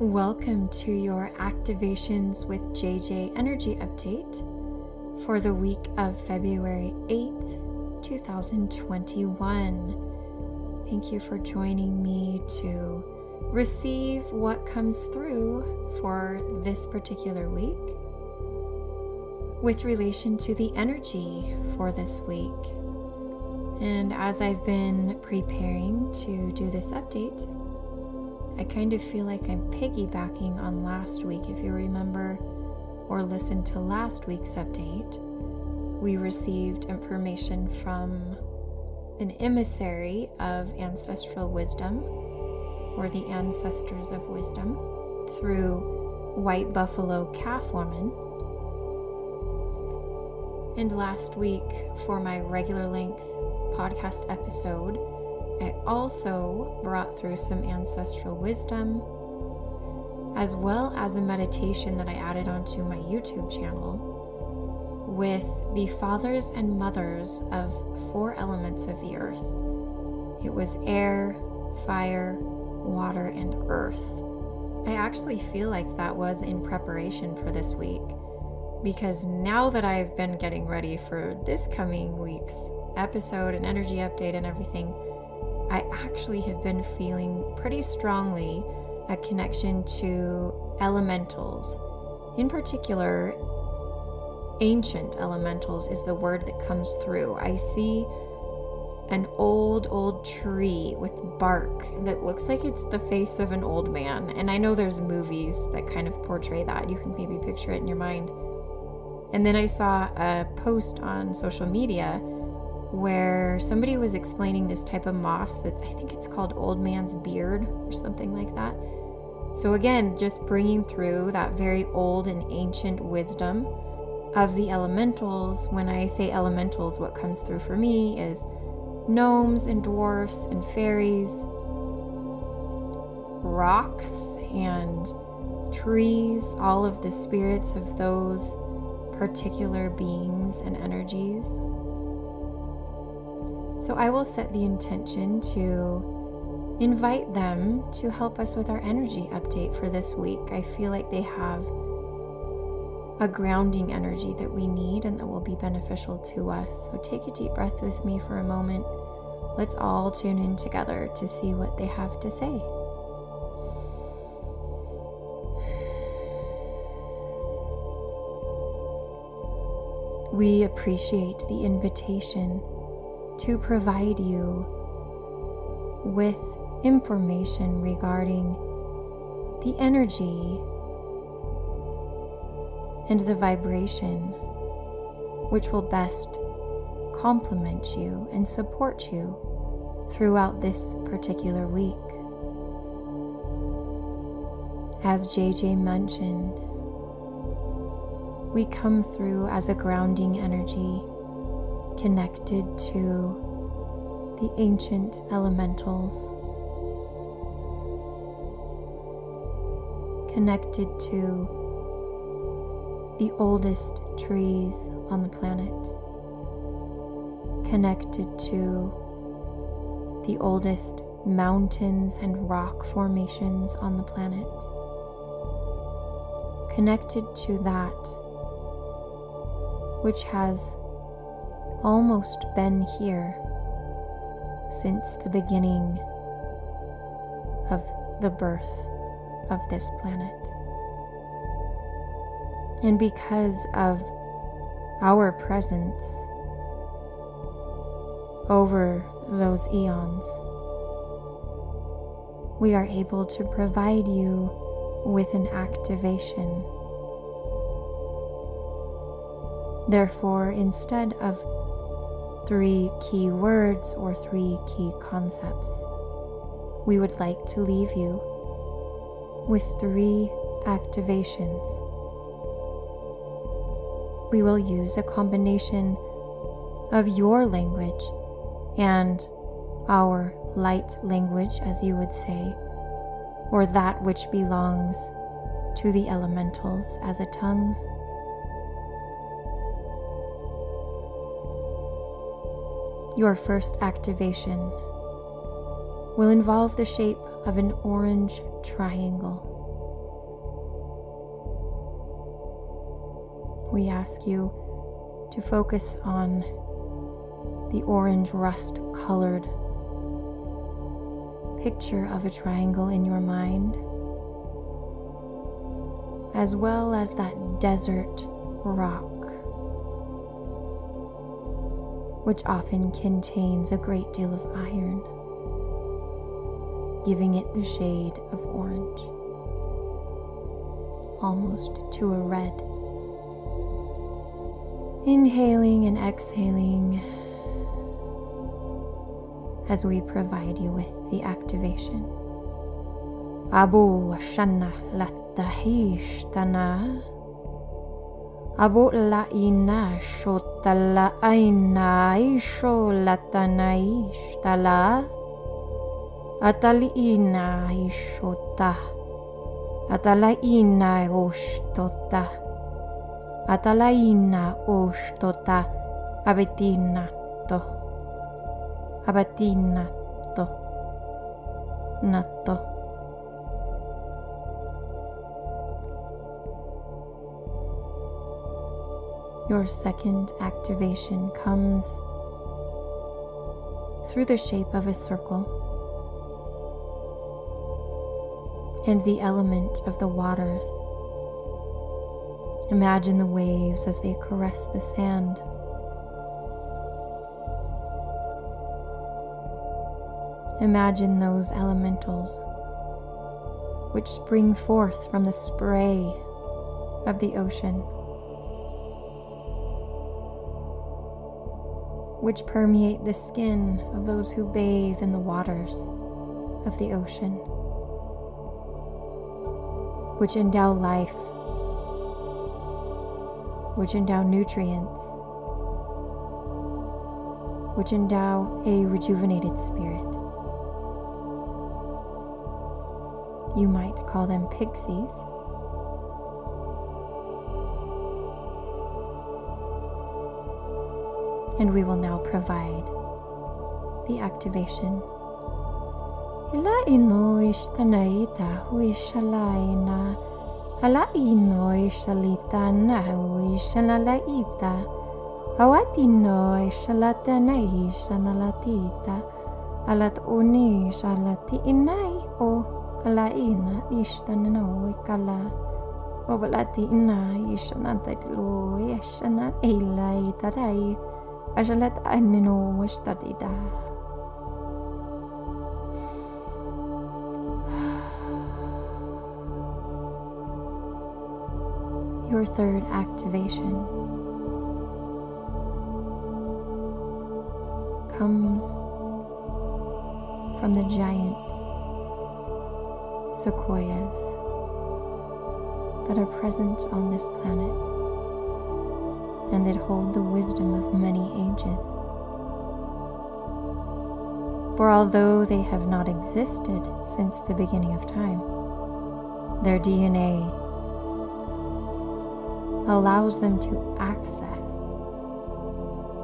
Welcome to your Activations with JJ Energy Update for the week of February 8th, 2021. Thank you for joining me to receive what comes through for this particular week with relation to the energy for this week. And as I've been preparing to do this update, I kind of feel like I'm piggybacking on last week. If you remember or listened to last week's update, we received information from an emissary of ancestral wisdom or the ancestors of wisdom through White Buffalo Calf Woman. And last week, for my regular length podcast episode, I also brought through some ancestral wisdom, as well as a meditation that I added onto my YouTube channel with the fathers and mothers of four elements of the earth. It was air, fire, water, and earth. I actually feel like that was in preparation for this week because now that I've been getting ready for this coming week's episode and energy update and everything, I actually have been feeling pretty strongly a connection to elementals. In particular, ancient elementals is the word that comes through. I see an old, old tree with bark that looks like it's the face of an old man. And I know there's movies that kind of portray that. You can maybe picture it in your mind. And then I saw a post on social media where somebody was explaining this type of moss that I think it's called old man's beard or something like that. So, again, just bringing through that very old and ancient wisdom of the elementals. When I say elementals, what comes through for me is gnomes and dwarfs and fairies, rocks and trees, all of the spirits of those particular beings and energies. So I will set the intention to invite them to help us with our energy update for this week. I feel like they have a grounding energy that we need and that will be beneficial to us. So take a deep breath with me for a moment. Let's all tune in together to see what they have to say. We appreciate the invitation to provide you with information regarding the energy and the vibration which will best complement you and support you throughout this particular week. As JJ mentioned, we come through as a grounding energy connected to the ancient elementals, connected to the oldest trees on the planet, connected to the oldest mountains and rock formations on the planet, connected to that which has almost been here since the beginning of the birth of this planet. And because of our presence over those eons, we are able to provide you with an activation. Therefore, instead of three key words or three key concepts. We would like to leave you with three activations. We will use a combination of your language and our light language, as you would say, or that which belongs to the elementals as a tongue Your first activation will involve the shape of an orange triangle. We ask you to focus on the orange rust colored picture of a triangle in your mind, as well as that desert rock which often contains a great deal of iron, giving it the shade of orange, almost to a red. Inhaling and exhaling as we provide you with the activation. Abu Shana Latahishtana Abu La Ina Shotala Aina Isho Latana Ishtala. Atali Ina Ishota. Atala Ina Oshtota. Atala Ina Oshtota. Abetina To. Abatinatto, natto. Your second activation comes through the shape of a circle and the element of the waters. Imagine the waves as they caress the sand. Imagine those elementals which spring forth from the spray of the ocean, which permeate the skin of those who bathe in the waters of the ocean, which endow life, which endow nutrients, which endow a rejuvenated spirit. You might call them pixies. And we will now provide the activation. Ila ino ishtanaita huishalaina. Ala ino ishalita na huishanalaita. Awatino ishalatana ishanalatita. Alat uni shalati inai o alaina ishtanana ikala obalati ina ishananta lo yashana ila itarai ashalat anino washtadida Your third activation comes from the giant sequoias that are present on this planet and that hold the wisdom of many ages. For although they have not existed since the beginning of time, their DNA allows them to access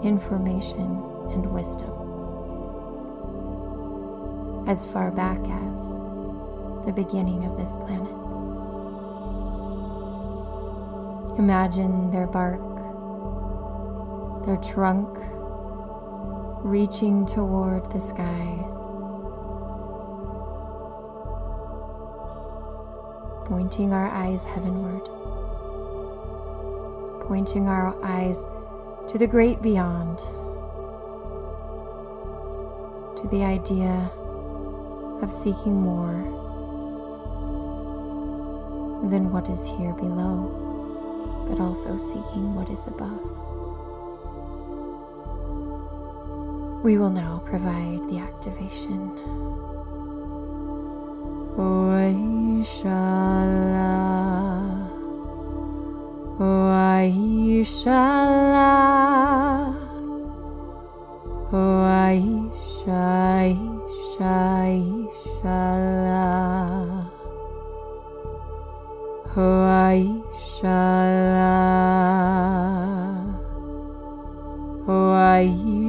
information and wisdom as far back as the beginning of this planet. Imagine their bark, their trunk reaching toward the skies, pointing our eyes heavenward, pointing our eyes to the great beyond, to the idea of seeking more than what is here below, but also seeking what is above. We will now provide the activation. Oishala, Oishala, Oishala. Hoai Shala Hoai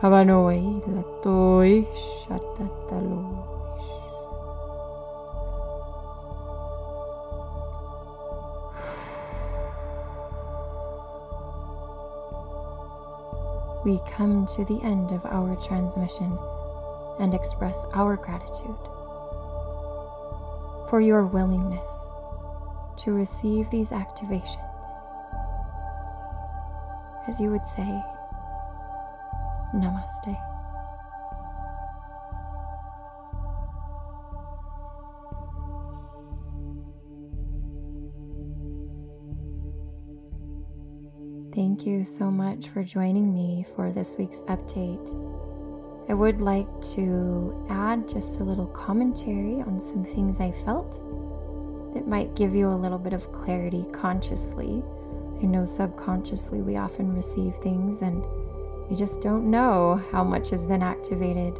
Habanoi latoish atataloish. We come to the end of our transmission and express our gratitude for your willingness to receive these activations. As you would say, Namaste. Thank you so much for joining me for this week's update. I would like to add just a little commentary on some things I felt that might give you a little bit of clarity consciously. I know subconsciously we often receive things and we just don't know how much has been activated.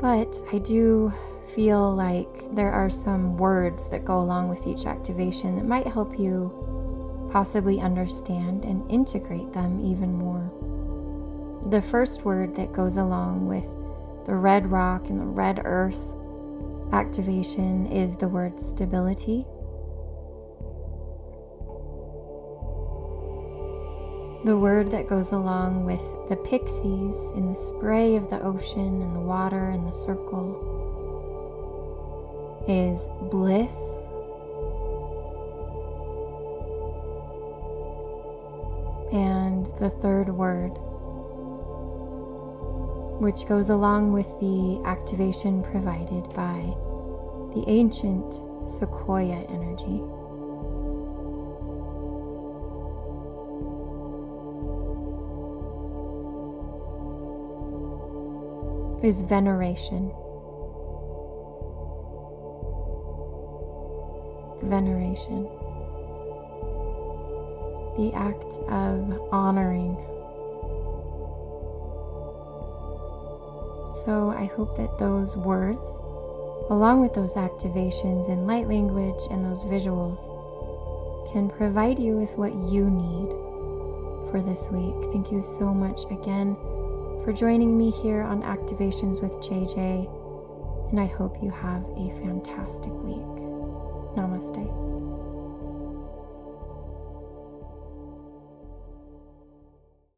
But I do feel like there are some words that go along with each activation that might help you possibly understand and integrate them even more. The first word that goes along with the red rock and the red earth activation is the word stability. The word that goes along with the pixies in the spray of the ocean and the water and the circle is bliss. And the third word, which goes along with the activation provided by the ancient sequoia energy. Is veneration. Veneration. The act of honoring. So I hope that those words, along with those activations in light language and those visuals, can provide you with what you need for this week. Thank you so much again for joining me here on Activations with JJ, and I hope you have a fantastic week. Namaste.